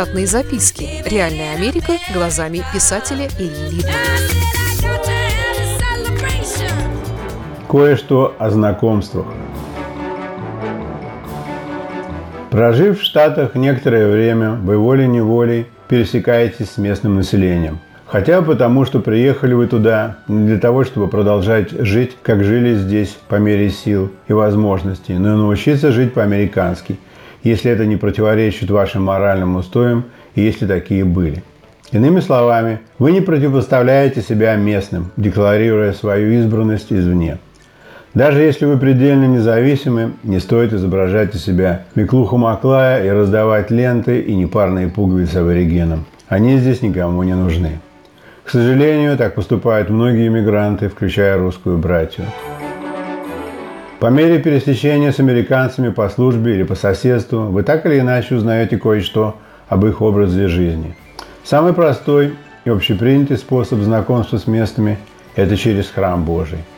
Штатные записки. Реальная Америка глазами писателя Ильи Либмана. Кое-что о знакомствах. Прожив в Штатах некоторое время, вы волей-неволей пересекаетесь с местным населением. Хотя потому, что приехали вы туда не для того, чтобы продолжать жить, как жили здесь по мере сил и возможностей, но и научиться жить по-американски, если это не противоречит вашим моральным устоям и если такие были. Иными словами, вы не противопоставляете себя местным, декларируя свою избранность извне – даже если вы предельно независимы, не стоит изображать из себя Миклуху Маклая и раздавать ленты и непарные пуговицы аборигенам. Они здесь никому не нужны. К сожалению, так поступают многие иммигранты, включая русскую братью. По мере пересечения с американцами по службе или по соседству, вы так или иначе узнаете кое-что об их образе жизни. Самый простой и общепринятый способ знакомства с местными – это через храм Божий –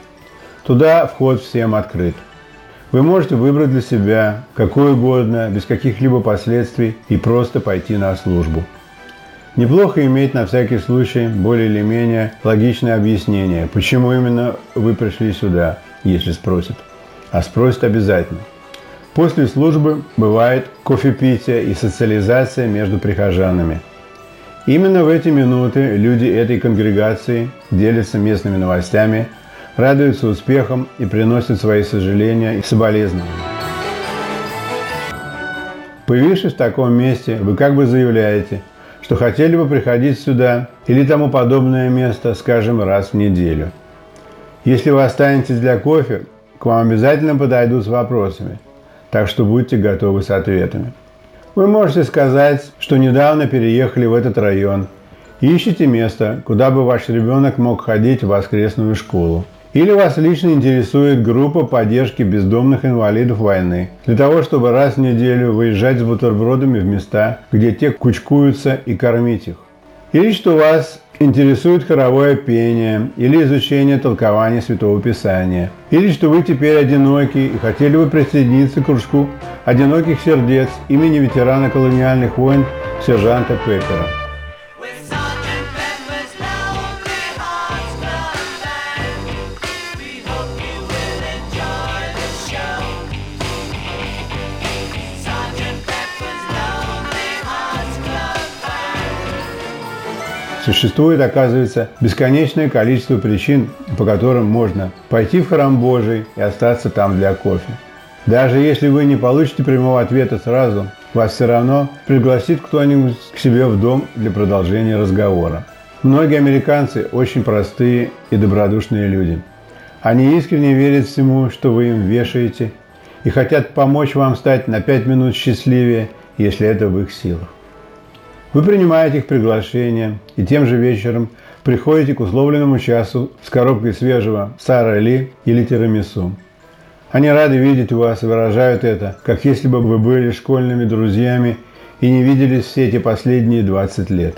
Туда вход всем открыт. Вы можете выбрать для себя какой угодно, без каких-либо последствий и просто пойти на службу. Неплохо иметь на всякий случай более или менее логичное объяснение, почему именно вы пришли сюда, если спросят. А спросят обязательно. После службы бывает кофепитие и социализация между прихожанами. Именно в эти минуты люди этой конгрегации делятся местными новостями – радуются успехам и приносят свои сожаления и соболезнования. Появившись в таком месте, вы как бы заявляете, что хотели бы приходить сюда или тому подобное место, скажем, раз в неделю. Если вы останетесь для кофе, к вам обязательно подойдут с вопросами, так что будьте готовы с ответами. Вы можете сказать, что недавно переехали в этот район и ищете место, куда бы ваш ребенок мог ходить в воскресную школу. Или вас лично интересует группа поддержки бездомных инвалидов войны, для того, чтобы раз в неделю выезжать с бутербродами в места, где те кучкуются и кормить их. Или что вас интересует хоровое пение или изучение толкования Святого Писания. Или что вы теперь одиноки и хотели бы присоединиться к кружку одиноких сердец имени ветерана колониальных войн сержанта Пеппера. Существует, оказывается, бесконечное количество причин, по которым можно пойти в храм Божий и остаться там для кофе. Даже если вы не получите прямого ответа сразу, вас все равно пригласит кто-нибудь к себе в дом для продолжения разговора. Многие американцы очень простые и добродушные люди. Они искренне верят всему, что вы им вешаете, и хотят помочь вам стать на пять минут счастливее, если это в их силах. Вы принимаете их приглашение и тем же вечером приходите к условленному часу с коробкой свежего Сара Ли или тирамису. Они рады видеть вас и выражают это, как если бы вы были школьными друзьями и не виделись все эти последние 20 лет.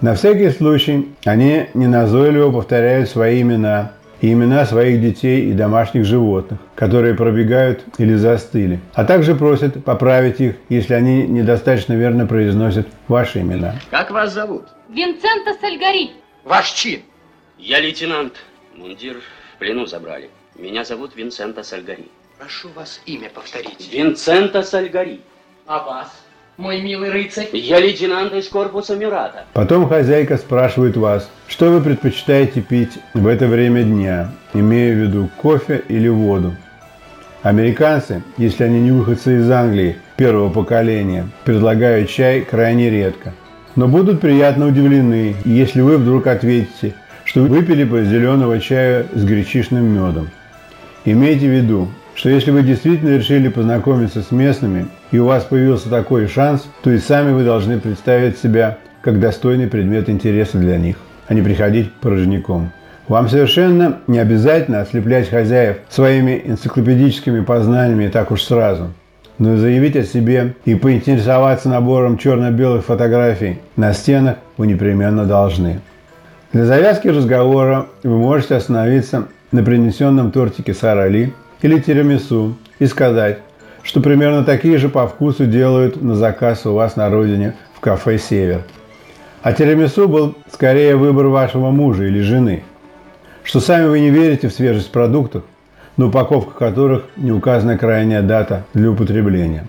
На всякий случай они неназойливо повторяют свои имена и имена своих детей и домашних животных, которые пробегают или застыли, а также просят поправить их, если они недостаточно верно произносят ваши имена. Как вас зовут? Винцента Сальгари. Ваш чин? Я лейтенант. Мундир в плену забрали. Меня зовут Винцента Сальгари. Прошу вас имя повторить. Винцента Сальгари. А вас? Мой милый рыцарь? Я лейтенант из корпуса Мирата. Потом хозяйка спрашивает вас, что вы предпочитаете пить в это время дня, имея в виду кофе или воду. Американцы, если они не выходцы из Англии первого поколения, предлагают чай крайне редко. Но будут приятно удивлены, если вы вдруг ответите, что выпили бы зеленого чая с гречишным медом. Имейте в виду, что если вы действительно решили познакомиться с местными, и у вас появился такой шанс, то и сами вы должны представить себя как достойный предмет интереса для них, а не приходить порожняком. Вам совершенно не обязательно ослеплять хозяев своими энциклопедическими познаниями так уж сразу. Но заявить о себе и поинтересоваться набором черно-белых фотографий на стенах вы непременно должны. Для завязки разговора вы можете остановиться на принесенном тортике Сара Ли или тирамису и сказать, что примерно такие же по вкусу делают на заказ у вас на родине в кафе «Север». А тирамису был скорее выбор вашего мужа или жены. Что сами вы не верите в свежесть продуктов, на упаковках которых не указана крайняя дата для употребления.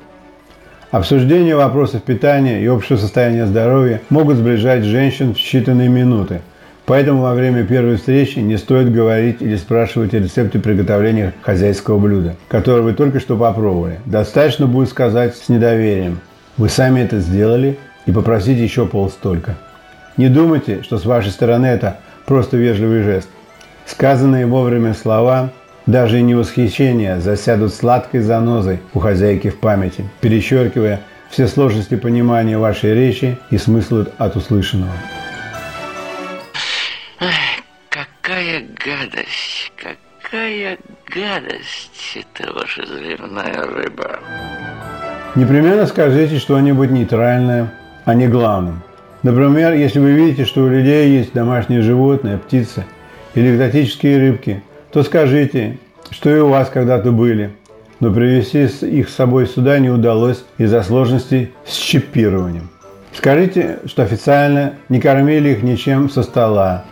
Обсуждение вопросов питания и общего состояния здоровья могут сближать женщин в считанные минуты. Поэтому во время первой встречи не стоит говорить или спрашивать о рецепте приготовления хозяйского блюда, которое вы только что попробовали. Достаточно будет сказать с недоверием. Вы сами это сделали и попросить еще полстолько. Не думайте, что с вашей стороны это просто вежливый жест. Сказанные вовремя слова даже и не восхищение засядут сладкой занозой у хозяйки в памяти, перечеркивая все сложности понимания вашей речи и смысла от услышанного. Гадость, какая гадость это ваша заливная рыба. Непременно скажите что-нибудь нейтральное, а не главным. Например, если вы видите, что у людей есть домашние животные, птицы или экзотические рыбки – то скажите, что и у вас когда-то были, но привести их с собой сюда не удалось из-за сложностей с чипированием. Скажите, что официально не кормили их ничем со стола,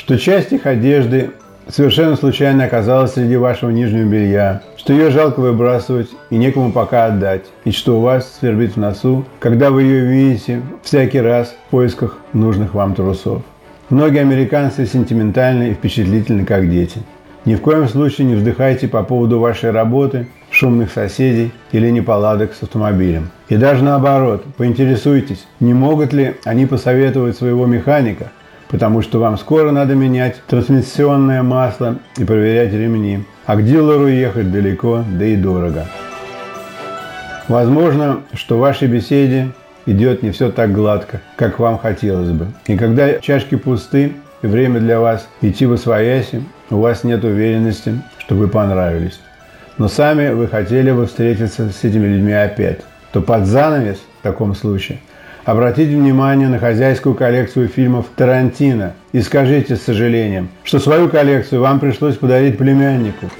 что часть их одежды совершенно случайно оказалась среди вашего нижнего белья, что ее жалко выбрасывать и некому пока отдать, и что у вас свербит в носу, когда вы ее видите всякий раз в поисках нужных вам трусов. Многие американцы сентиментальны и впечатлительны, как дети. Ни в коем случае не вздыхайте по поводу вашей работы, шумных соседей или неполадок с автомобилем. И даже наоборот, поинтересуйтесь, не могут ли они посоветовать своего механика, потому что вам скоро надо менять трансмиссионное масло и проверять ремни, а к дилеру ехать далеко, да и дорого. Возможно, что в вашей беседе идет не все так гладко, как вам хотелось бы. И когда чашки пусты, и время для вас идти в освояси, у вас нет уверенности, что вы понравились. Но сами вы хотели бы встретиться с этими людьми опять. То под занавес в таком случае обратите внимание на хозяйскую коллекцию фильмов Тарантино и скажите с сожалением, что свою коллекцию вам пришлось подарить племяннику.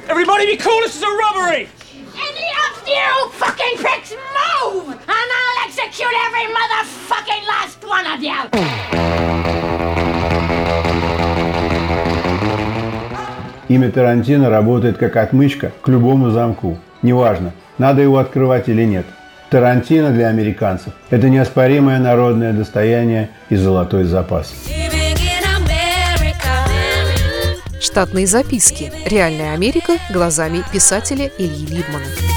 Имя Тарантино работает как отмычка к любому замку. Неважно, надо его открывать или нет. Тарантино для американцев – это неоспоримое народное достояние и золотой запас. Штатные записки. Реальная Америка глазами писателя Ильи Либмана.